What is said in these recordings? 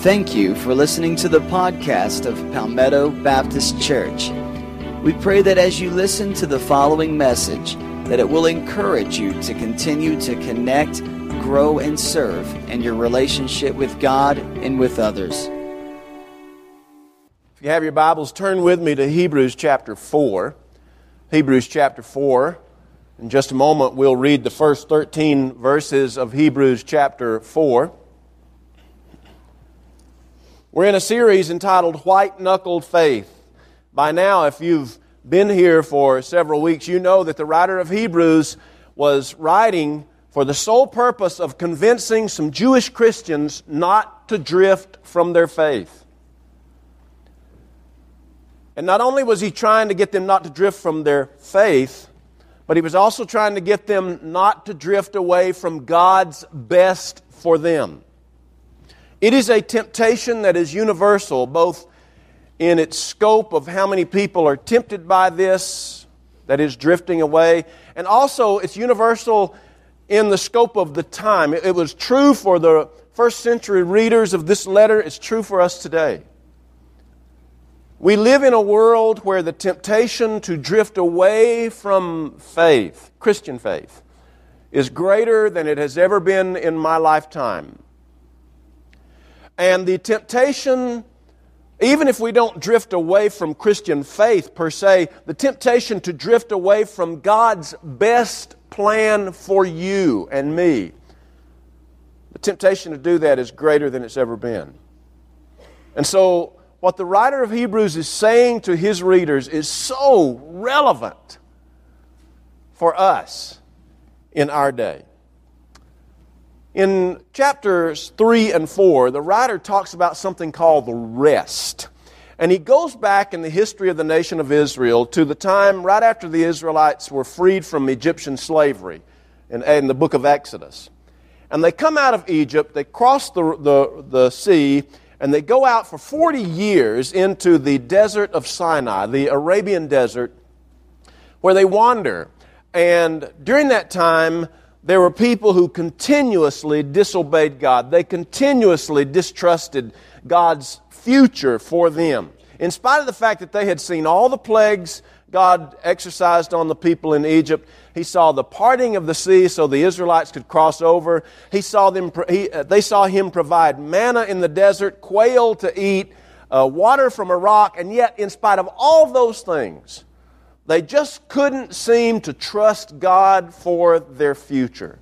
Thank you for listening to the podcast of Palmetto Baptist Church. We pray that as you listen to the following message, that it will encourage you to continue to connect, grow, and serve in your relationship with God and with others. If you have your Bibles, turn with me to Hebrews chapter 4. Hebrews chapter 4. In just a moment, we'll read the first 13 verses of Hebrews chapter 4. We're in a series entitled White Knuckled Faith. By now, if you've been here for several weeks, you know that the writer of Hebrews was writing for the sole purpose of convincing some Jewish Christians not to drift from their faith. And not only was he trying to get them not to drift from their faith, but he was also trying to get them not to drift away from God's best for them. It is a temptation that is universal, both in its scope of how many people are tempted by this, that is drifting away, and also it's universal in the scope of the time. It, was true for the first century readers of this letter, it's true for us today. We live in a world where the temptation to drift away from faith, Christian faith, is greater than it has ever been in my lifetime. And the temptation, even if we don't drift away from Christian faith per se, the temptation to drift away from God's best plan for you and me, the temptation to do that is greater than it's ever been. And so, what the writer of Hebrews is saying to his readers is so relevant for us in our day. In chapters 3 and 4, the writer talks about something called the rest. And he goes back in the history of the nation of Israel to the time right after the Israelites were freed from Egyptian slavery in, in the book of Exodus. And they come out of Egypt, they cross the, the, the sea, and they go out for 40 years into the desert of Sinai, the Arabian desert, where they wander. And during that time, there were people who continuously disobeyed God. They continuously distrusted God's future for them. In spite of the fact that they had seen all the plagues God exercised on the people in Egypt, He saw the parting of the sea so the Israelites could cross over. He saw them, he, uh, they saw Him provide manna in the desert, quail to eat, uh, water from a rock, and yet, in spite of all those things, they just couldn't seem to trust God for their future.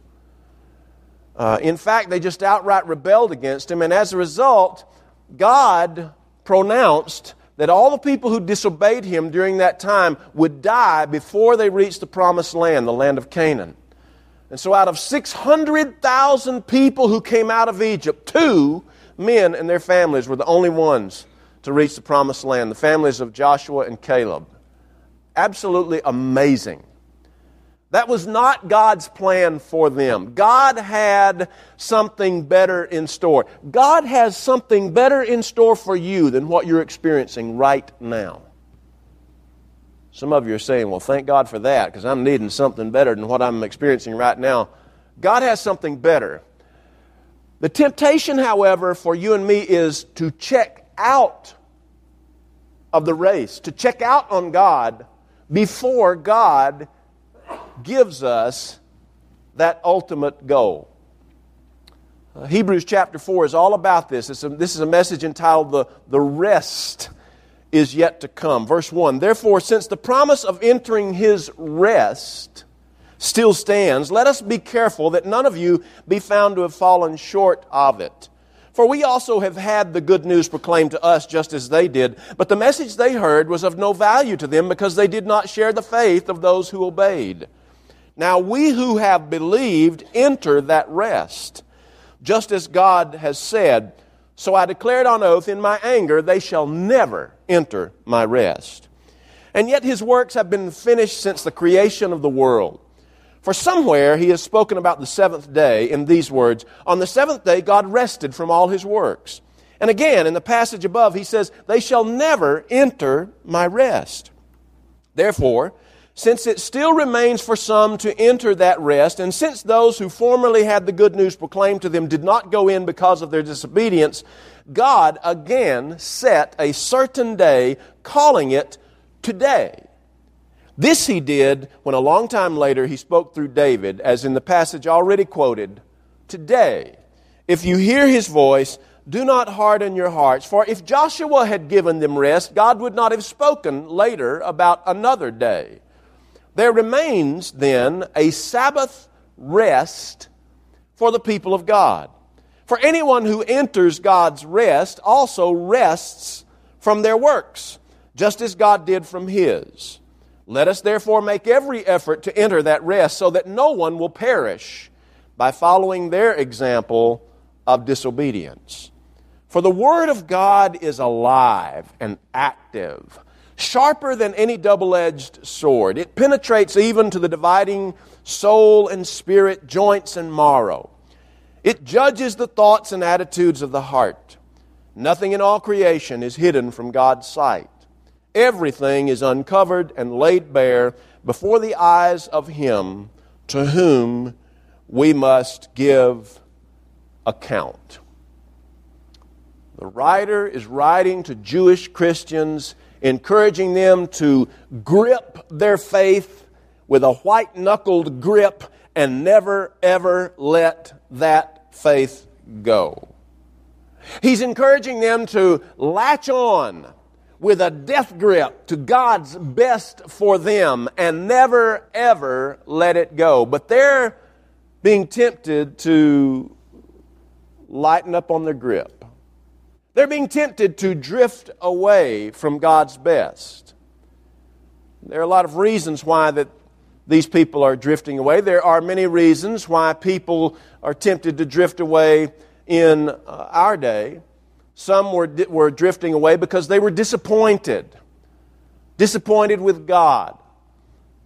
Uh, in fact, they just outright rebelled against Him, and as a result, God pronounced that all the people who disobeyed Him during that time would die before they reached the promised land, the land of Canaan. And so, out of 600,000 people who came out of Egypt, two men and their families were the only ones to reach the promised land the families of Joshua and Caleb absolutely amazing. That was not God's plan for them. God had something better in store. God has something better in store for you than what you're experiencing right now. Some of you are saying, well, thank God for that because I'm needing something better than what I'm experiencing right now. God has something better. The temptation, however, for you and me is to check out of the race, to check out on God before God gives us that ultimate goal. Uh, Hebrews chapter 4 is all about this. A, this is a message entitled the, the Rest is Yet to Come. Verse 1 Therefore, since the promise of entering his rest still stands, let us be careful that none of you be found to have fallen short of it. For we also have had the good news proclaimed to us just as they did. But the message they heard was of no value to them because they did not share the faith of those who obeyed. Now we who have believed enter that rest, just as God has said, So I declared on oath in my anger, they shall never enter my rest. And yet his works have been finished since the creation of the world. For somewhere he has spoken about the seventh day in these words On the seventh day, God rested from all his works. And again, in the passage above, he says, They shall never enter my rest. Therefore, since it still remains for some to enter that rest, and since those who formerly had the good news proclaimed to them did not go in because of their disobedience, God again set a certain day, calling it today. This he did when a long time later he spoke through David, as in the passage already quoted Today, if you hear his voice, do not harden your hearts. For if Joshua had given them rest, God would not have spoken later about another day. There remains then a Sabbath rest for the people of God. For anyone who enters God's rest also rests from their works, just as God did from his. Let us therefore make every effort to enter that rest so that no one will perish by following their example of disobedience. For the Word of God is alive and active sharper than any double edged sword. It penetrates even to the dividing soul and spirit, joints and marrow. It judges the thoughts and attitudes of the heart. Nothing in all creation is hidden from God's sight. Everything is uncovered and laid bare before the eyes of Him to whom we must give account. The writer is writing to Jewish Christians encouraging them to grip their faith with a white knuckled grip and never, ever let that faith go. He's encouraging them to latch on with a death grip to God's best for them and never, ever let it go. But they're being tempted to lighten up on their grip. They're being tempted to drift away from God's best. There are a lot of reasons why that these people are drifting away. There are many reasons why people are tempted to drift away in uh, our day. Some were, were drifting away because they were disappointed, disappointed with God.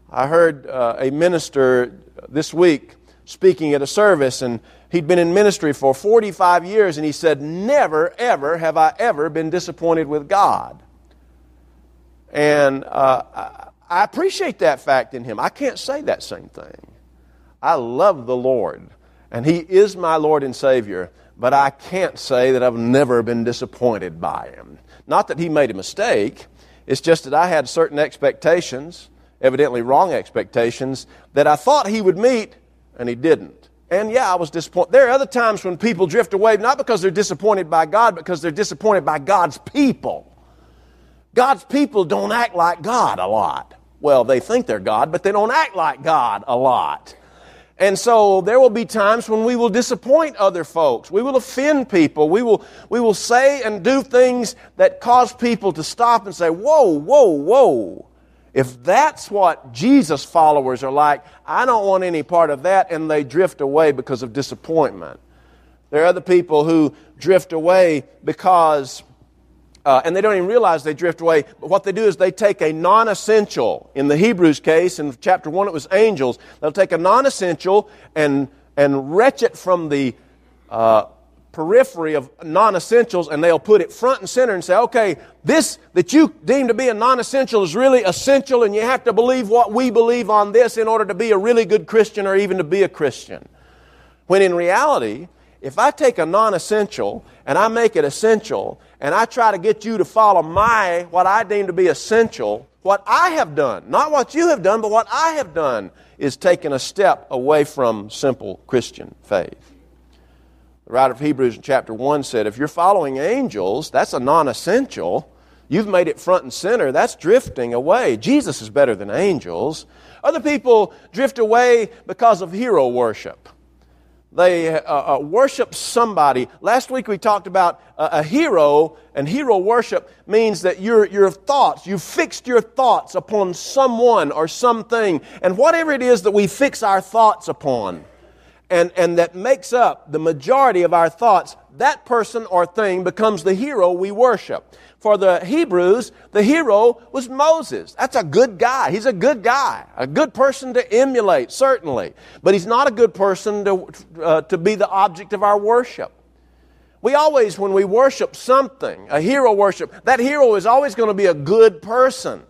I heard uh, a minister this week speaking at a service, and He'd been in ministry for 45 years, and he said, Never, ever have I ever been disappointed with God. And uh, I appreciate that fact in him. I can't say that same thing. I love the Lord, and He is my Lord and Savior, but I can't say that I've never been disappointed by Him. Not that He made a mistake, it's just that I had certain expectations, evidently wrong expectations, that I thought He would meet, and He didn't. And yeah, I was disappointed. There are other times when people drift away, not because they're disappointed by God, because they're disappointed by God's people. God's people don't act like God a lot. Well, they think they're God, but they don't act like God a lot. And so there will be times when we will disappoint other folks. We will offend people. We will, we will say and do things that cause people to stop and say, whoa, whoa, whoa. If that's what Jesus followers are like, I don't want any part of that, and they drift away because of disappointment. There are other people who drift away because, uh, and they don't even realize they drift away, but what they do is they take a non essential. In the Hebrews case, in chapter 1, it was angels. They'll take a non essential and, and wretch it from the uh, periphery of non essentials and they'll put it front and center and say, okay, this that you deem to be a non essential is really essential and you have to believe what we believe on this in order to be a really good Christian or even to be a Christian. When in reality, if I take a non essential and I make it essential and I try to get you to follow my, what I deem to be essential, what I have done, not what you have done, but what I have done, is taken a step away from simple Christian faith. The writer of Hebrews in chapter 1 said, if you're following angels, that's a non essential. You've made it front and center. That's drifting away. Jesus is better than angels. Other people drift away because of hero worship. They uh, uh, worship somebody. Last week we talked about uh, a hero, and hero worship means that your, your thoughts, you fixed your thoughts upon someone or something. And whatever it is that we fix our thoughts upon, and, and that makes up the majority of our thoughts, that person or thing becomes the hero we worship. For the Hebrews, the hero was Moses. That's a good guy. He's a good guy, a good person to emulate, certainly. But he's not a good person to, uh, to be the object of our worship. We always, when we worship something, a hero worship, that hero is always going to be a good person.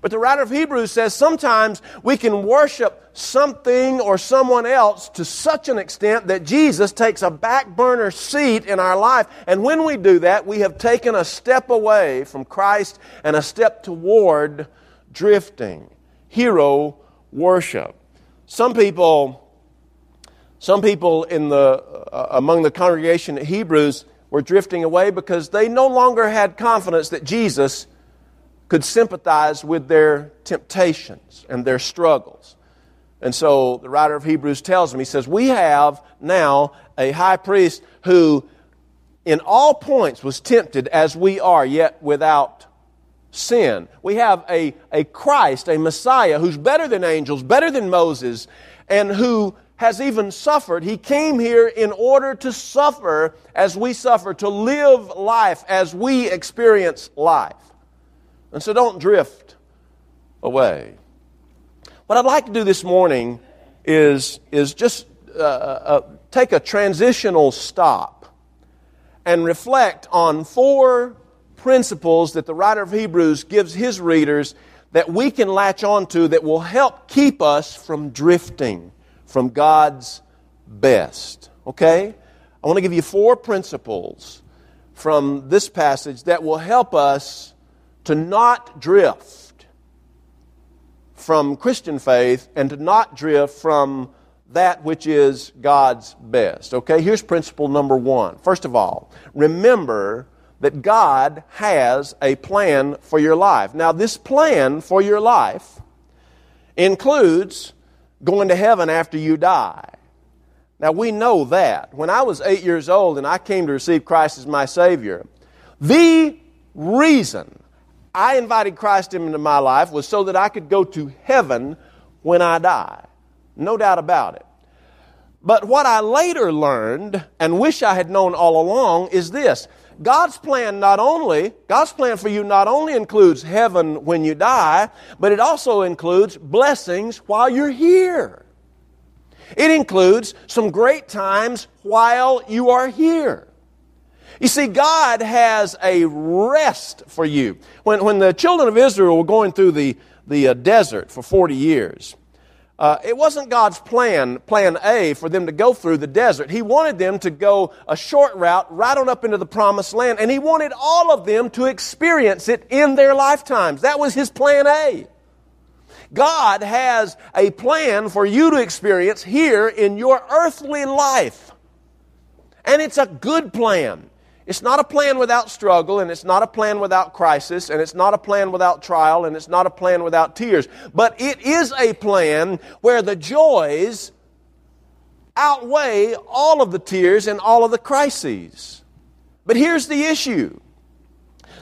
But the writer of Hebrews says sometimes we can worship something or someone else to such an extent that Jesus takes a back burner seat in our life. And when we do that, we have taken a step away from Christ and a step toward drifting. Hero worship. Some people, some people in the, uh, among the congregation at Hebrews were drifting away because they no longer had confidence that Jesus could sympathize with their temptations and their struggles. And so the writer of Hebrews tells them, he says, We have now a high priest who, in all points, was tempted as we are, yet without sin. We have a, a Christ, a Messiah, who's better than angels, better than Moses, and who has even suffered. He came here in order to suffer as we suffer, to live life as we experience life. And so don't drift away. What I'd like to do this morning is, is just uh, uh, take a transitional stop and reflect on four principles that the writer of Hebrews gives his readers that we can latch onto that will help keep us from drifting from God's best. Okay? I want to give you four principles from this passage that will help us to not drift from Christian faith and to not drift from that which is God's best. Okay, here's principle number one. First of all, remember that God has a plan for your life. Now, this plan for your life includes going to heaven after you die. Now, we know that. When I was eight years old and I came to receive Christ as my Savior, the reason I invited Christ into my life was so that I could go to heaven when I die. No doubt about it. But what I later learned and wish I had known all along is this. God's plan not only, God's plan for you not only includes heaven when you die, but it also includes blessings while you're here. It includes some great times while you are here. You see, God has a rest for you. When, when the children of Israel were going through the, the uh, desert for 40 years, uh, it wasn't God's plan, plan A, for them to go through the desert. He wanted them to go a short route right on up into the promised land, and He wanted all of them to experience it in their lifetimes. That was His plan A. God has a plan for you to experience here in your earthly life. And it's a good plan. It's not a plan without struggle, and it's not a plan without crisis, and it's not a plan without trial, and it's not a plan without tears. But it is a plan where the joys outweigh all of the tears and all of the crises. But here's the issue.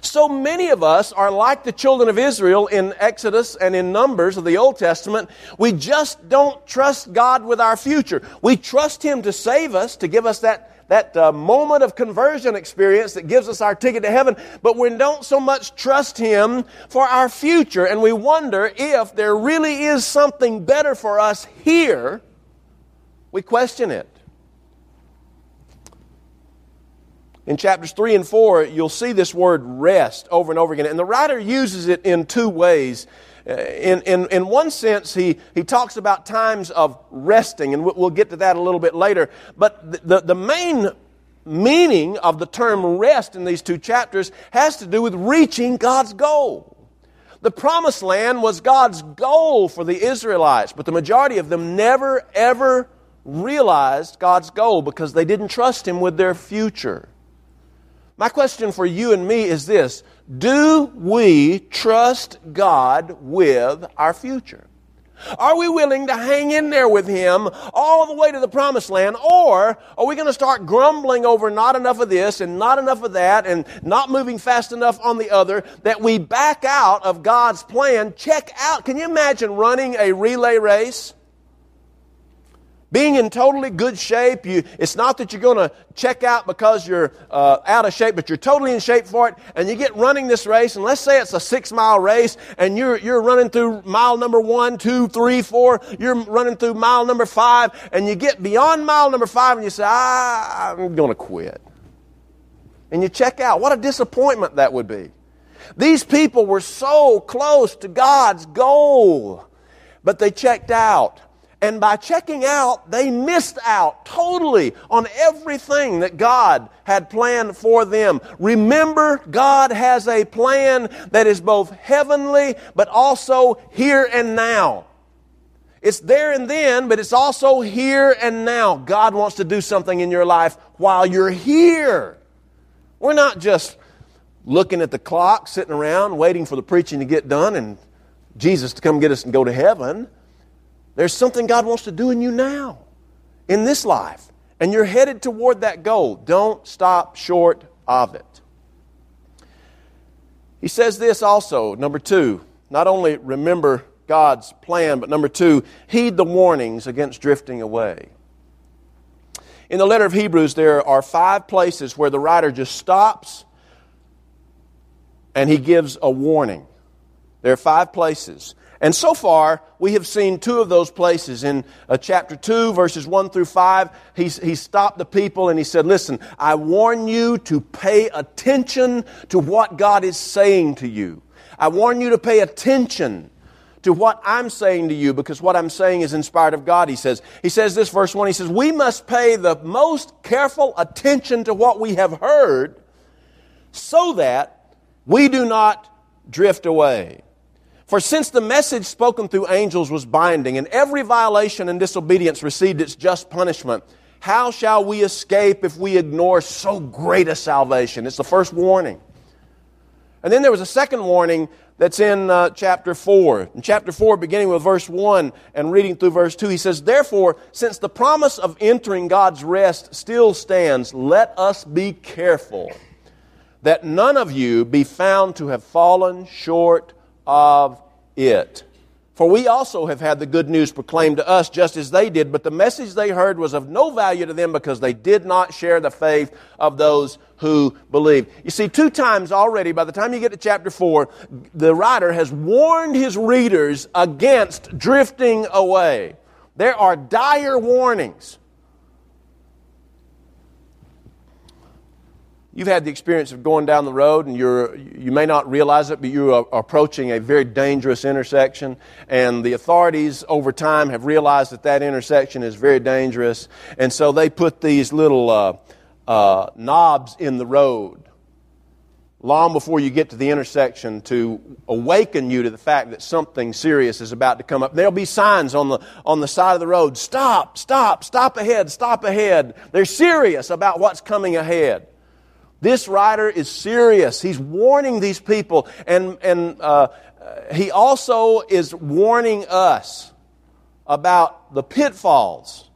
So many of us are like the children of Israel in Exodus and in Numbers of the Old Testament. We just don't trust God with our future. We trust Him to save us, to give us that that uh, moment of conversion experience that gives us our ticket to heaven, but we don't so much trust Him for our future, and we wonder if there really is something better for us here. We question it. In chapters 3 and 4, you'll see this word rest over and over again. And the writer uses it in two ways. Uh, in, in, in one sense, he, he talks about times of resting, and we'll get to that a little bit later. But the, the main meaning of the term rest in these two chapters has to do with reaching God's goal. The promised land was God's goal for the Israelites, but the majority of them never, ever realized God's goal because they didn't trust Him with their future. My question for you and me is this Do we trust God with our future? Are we willing to hang in there with Him all the way to the promised land? Or are we going to start grumbling over not enough of this and not enough of that and not moving fast enough on the other that we back out of God's plan? Check out. Can you imagine running a relay race? Being in totally good shape, you, it's not that you're going to check out because you're uh, out of shape, but you're totally in shape for it. And you get running this race, and let's say it's a six mile race, and you're, you're running through mile number one, two, three, four. You're running through mile number five, and you get beyond mile number five, and you say, ah, I'm going to quit. And you check out. What a disappointment that would be. These people were so close to God's goal, but they checked out. And by checking out, they missed out totally on everything that God had planned for them. Remember, God has a plan that is both heavenly, but also here and now. It's there and then, but it's also here and now. God wants to do something in your life while you're here. We're not just looking at the clock, sitting around, waiting for the preaching to get done and Jesus to come get us and go to heaven. There's something God wants to do in you now, in this life, and you're headed toward that goal. Don't stop short of it. He says this also, number two, not only remember God's plan, but number two, heed the warnings against drifting away. In the letter of Hebrews, there are five places where the writer just stops and he gives a warning. There are five places. And so far, we have seen two of those places. In uh, chapter 2, verses 1 through 5, he, he stopped the people and he said, Listen, I warn you to pay attention to what God is saying to you. I warn you to pay attention to what I'm saying to you because what I'm saying is inspired of God, he says. He says this, verse 1, he says, We must pay the most careful attention to what we have heard so that we do not drift away. For since the message spoken through angels was binding, and every violation and disobedience received its just punishment, how shall we escape if we ignore so great a salvation? It's the first warning. And then there was a second warning that's in uh, chapter 4. In chapter 4, beginning with verse 1 and reading through verse 2, he says, Therefore, since the promise of entering God's rest still stands, let us be careful that none of you be found to have fallen short of it. For we also have had the good news proclaimed to us just as they did, but the message they heard was of no value to them because they did not share the faith of those who believed. You see, two times already, by the time you get to chapter 4, the writer has warned his readers against drifting away. There are dire warnings. You've had the experience of going down the road and you're, you may not realize it, but you are approaching a very dangerous intersection. And the authorities over time have realized that that intersection is very dangerous. And so they put these little uh, uh, knobs in the road long before you get to the intersection to awaken you to the fact that something serious is about to come up. There'll be signs on the, on the side of the road stop, stop, stop ahead, stop ahead. They're serious about what's coming ahead. This writer is serious. He's warning these people, and, and uh, he also is warning us about the pitfalls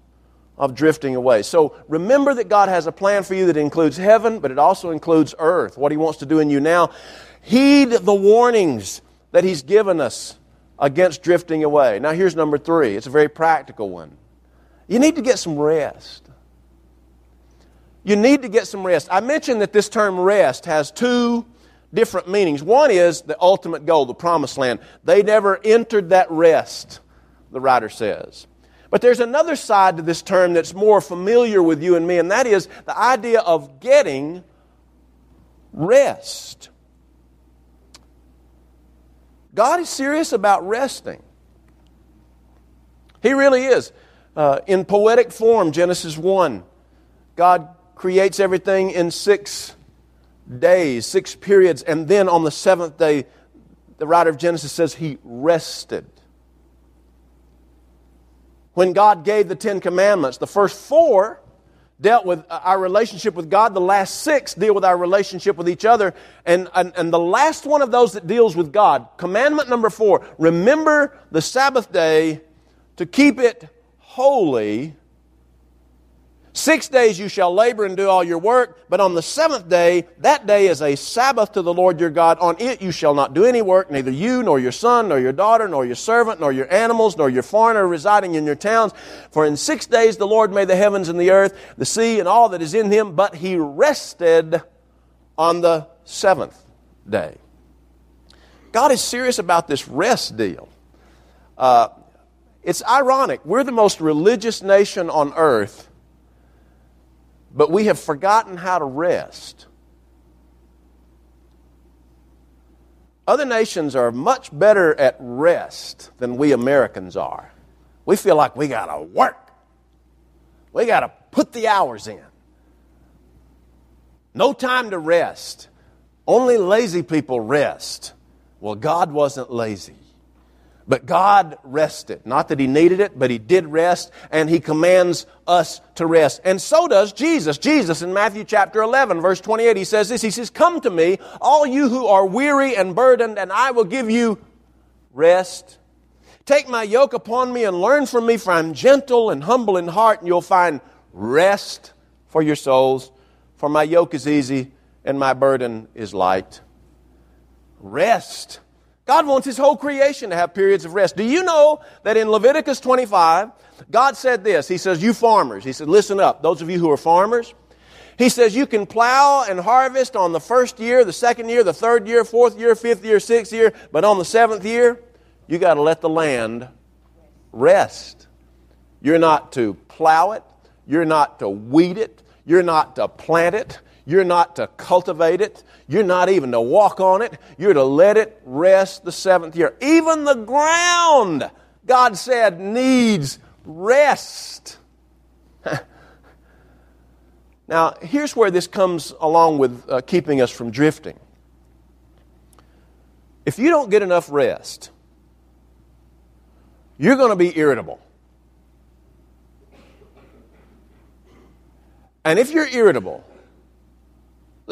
of drifting away. So remember that God has a plan for you that includes heaven, but it also includes earth, what He wants to do in you now. Heed the warnings that He's given us against drifting away. Now, here's number three it's a very practical one. You need to get some rest. You need to get some rest. I mentioned that this term rest has two different meanings. One is the ultimate goal, the promised land. They never entered that rest, the writer says. But there's another side to this term that's more familiar with you and me, and that is the idea of getting rest. God is serious about resting. He really is. Uh, in poetic form, Genesis 1, God creates everything in six days, six periods, and then on the seventh day, the writer of Genesis says he rested. When God gave the Ten Commandments, the first four dealt with uh, our relationship with God. The last six deal with our relationship with each other. And, and, and, the last one of those that deals with God, commandment number four, remember the Sabbath day to keep it holy. Six days you shall labor and do all your work, but on the seventh day, that day is a Sabbath to the Lord your God. On it you shall not do any work, neither you, nor your son, nor your daughter, nor your servant, nor your animals, nor your foreigner residing in your towns. For in six days the Lord made the heavens and the earth, the sea, and all that is in them, but he rested on the seventh day. God is serious about this rest deal. Uh, it's ironic. We're the most religious nation on earth but we have forgotten how to rest. Other nations are much better at rest than we Americans are. We feel like we got to work. We got to put the hours in. No time to rest. Only lazy people rest. Well, God wasn't lazy. But God rested. Not that He needed it, but He did rest, and He commands us to rest. And so does Jesus. Jesus in Matthew chapter 11, verse 28, He says this He says, Come to me, all you who are weary and burdened, and I will give you rest. Take my yoke upon me and learn from me, for I'm gentle and humble in heart, and you'll find rest for your souls. For my yoke is easy and my burden is light. Rest. God wants His whole creation to have periods of rest. Do you know that in Leviticus 25, God said this? He says, You farmers, He said, listen up, those of you who are farmers. He says, You can plow and harvest on the first year, the second year, the third year, fourth year, fifth year, sixth year, but on the seventh year, you got to let the land rest. You're not to plow it, you're not to weed it, you're not to plant it, you're not to cultivate it. You're not even to walk on it. You're to let it rest the seventh year. Even the ground, God said, needs rest. now, here's where this comes along with uh, keeping us from drifting. If you don't get enough rest, you're going to be irritable. And if you're irritable,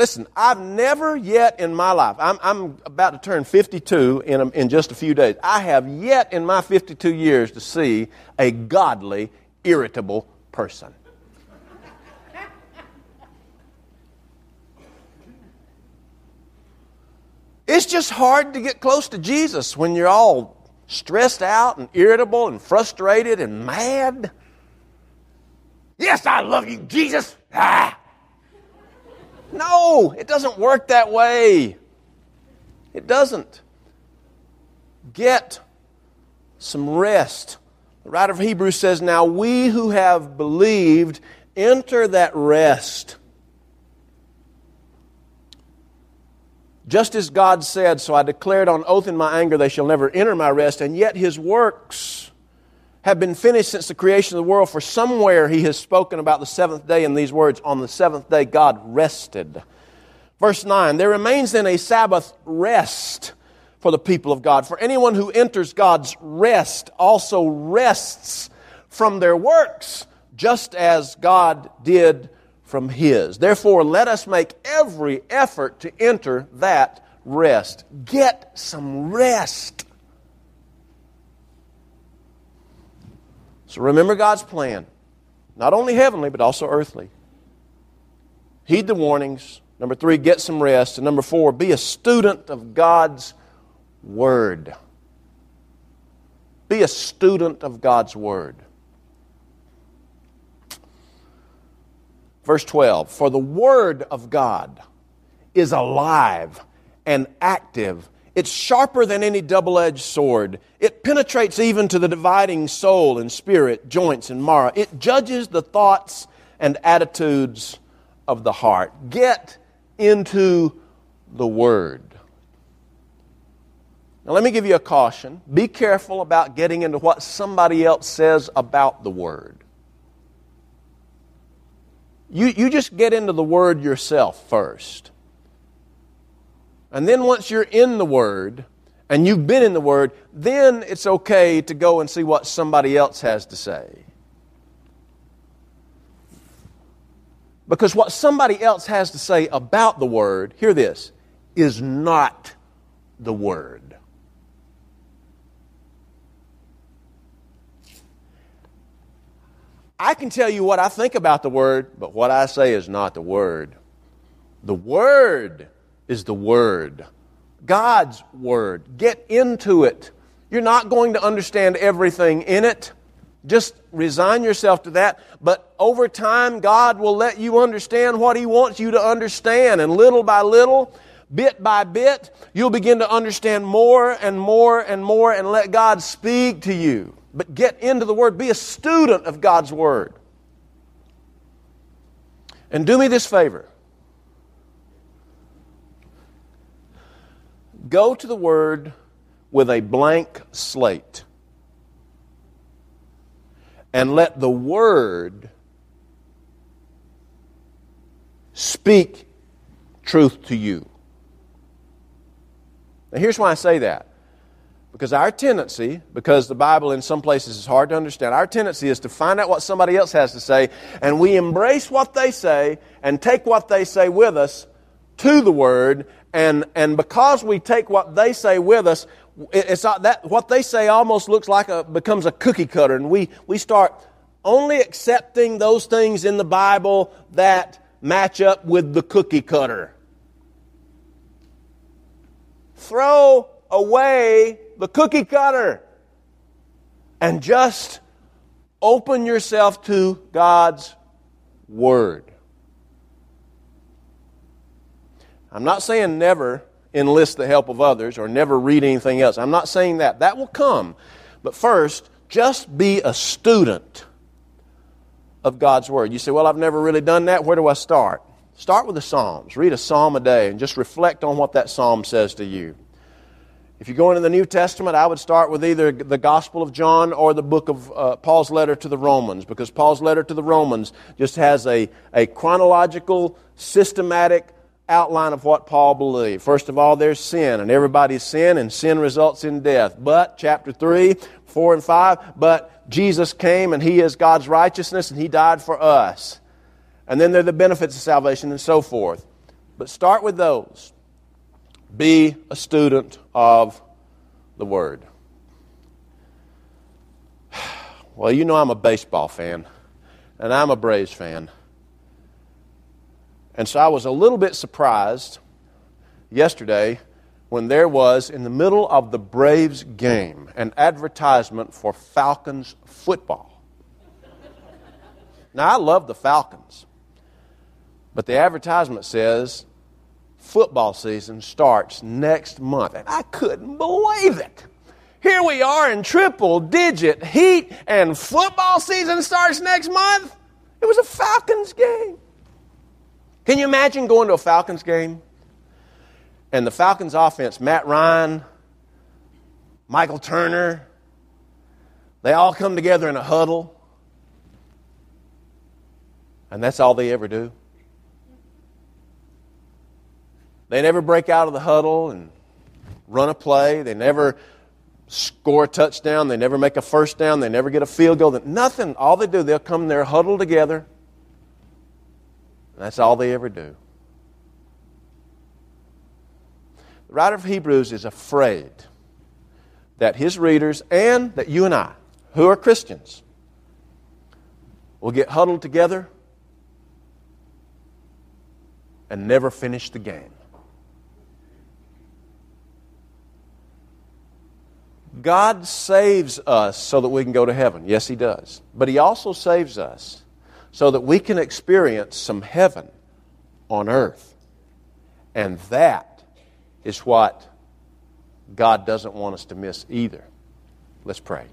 Listen, I've never yet in my life, I'm, I'm about to turn 52 in, a, in just a few days. I have yet in my 52 years to see a godly, irritable person. It's just hard to get close to Jesus when you're all stressed out and irritable and frustrated and mad. Yes, I love you, Jesus. Ah. No, it doesn't work that way. It doesn't. Get some rest. The writer of Hebrews says, Now we who have believed enter that rest. Just as God said, So I declared on oath in my anger, they shall never enter my rest, and yet his works have been finished since the creation of the world, for somewhere he has spoken about the seventh day in these words On the seventh day, God rested. Verse 9 There remains then a Sabbath rest for the people of God. For anyone who enters God's rest also rests from their works, just as God did from his. Therefore, let us make every effort to enter that rest. Get some rest. So remember God's plan, not only heavenly, but also earthly. Heed the warnings. Number three, get some rest. And number four, be a student of God's Word. Be a student of God's Word. Verse 12 For the Word of God is alive and active it's sharper than any double edged sword. It penetrates even to the dividing soul and spirit, joints and marrow. It judges the thoughts and attitudes of the heart. Get into the Word. Now, let me give you a caution. Be careful about getting into what somebody else says about the Word. You, you just get into the Word yourself first. And then once you're in the Word and you've been in the Word, then it's okay to go and see what somebody else has to say. Because what somebody else has to say about the Word, hear this, is not the Word. I can tell you what I think about the Word, but what I say is not the Word. The Word is the Word. God's Word. Get into it. You're not going to understand everything in it. Just resign yourself to that. But over time, God will let you understand what He wants you to understand. And little by little, bit by bit, you'll begin to understand more and more and more and let God speak to you. But get into the Word. Be a student of God's Word. And do me this favor Go to the Word with a blank slate and let the Word speak truth to you. Now, here's why I say that. Because our tendency, because the Bible in some places is hard to understand, our tendency is to find out what somebody else has to say, and we embrace what they say and take what they say with us to the Word, and, and because we take what they say with us, it's not that what they say almost looks like a becomes a cookie cutter, and we, we start only accepting those things in the Bible that match up with the cookie cutter. Throw away the cookie cutter and just open yourself to God's Word. I'm not saying never enlist the help of others or never read anything else. I'm not saying that. That will come. But first, just be a student of God's Word. You say, Well, I've never really done that. Where do I start? Start with the Psalms. Read a psalm a day and just reflect on what that psalm says to you. If you go into the New Testament, I would start with either the Gospel of John or the book of uh, Paul's letter to the Romans, because Paul's letter to the Romans just has a, a chronological, systematic outline of what Paul believed. First of all, there's sin, and everybody's sin, and sin results in death. But, chapter 3, 4, and 5, but Jesus came, and He is God's righteousness, and He died for us. And then there are the benefits of salvation, and so forth. But start with those. Be a student of the Word. Well, you know I'm a baseball fan, and I'm a Braves fan. And so I was a little bit surprised yesterday when there was, in the middle of the Braves game, an advertisement for Falcons football. Now, I love the Falcons, but the advertisement says football season starts next month. And I couldn't believe it. Here we are in triple digit heat, and football season starts next month. It was a Falcons game. Can you imagine going to a Falcons game? And the Falcons offense, Matt Ryan, Michael Turner, they all come together in a huddle. And that's all they ever do. They never break out of the huddle and run a play. They never score a touchdown. They never make a first down. They never get a field goal. Nothing. All they do, they'll come there huddled together. That's all they ever do. The writer of Hebrews is afraid that his readers and that you and I, who are Christians, will get huddled together and never finish the game. God saves us so that we can go to heaven. Yes, He does. But He also saves us so that we can experience some heaven on earth. And that is what God doesn't want us to miss either. Let's pray.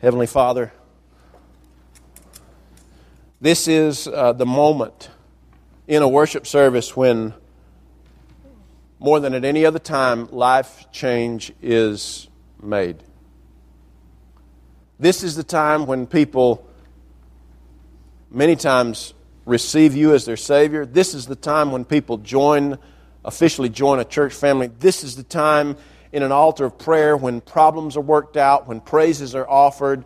Heavenly Father, this is uh, the moment in a worship service when, more than at any other time, life change is made. This is the time when people many times receive you as their Savior. This is the time when people join, officially join a church family. This is the time in an altar of prayer when problems are worked out, when praises are offered,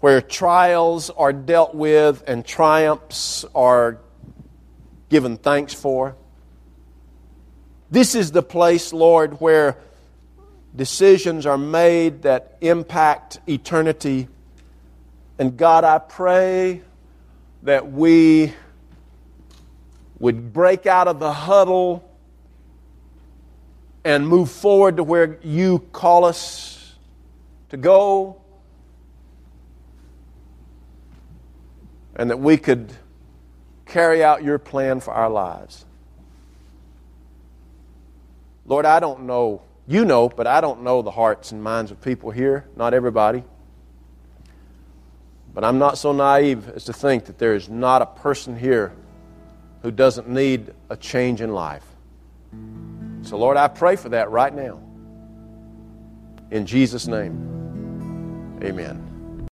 where trials are dealt with and triumphs are given thanks for. This is the place, Lord, where decisions are made that impact eternity. And God, I pray that we would break out of the huddle and move forward to where you call us to go. And that we could carry out your plan for our lives. Lord, I don't know, you know, but I don't know the hearts and minds of people here, not everybody. But I'm not so naive as to think that there is not a person here who doesn't need a change in life. So, Lord, I pray for that right now. In Jesus' name, amen.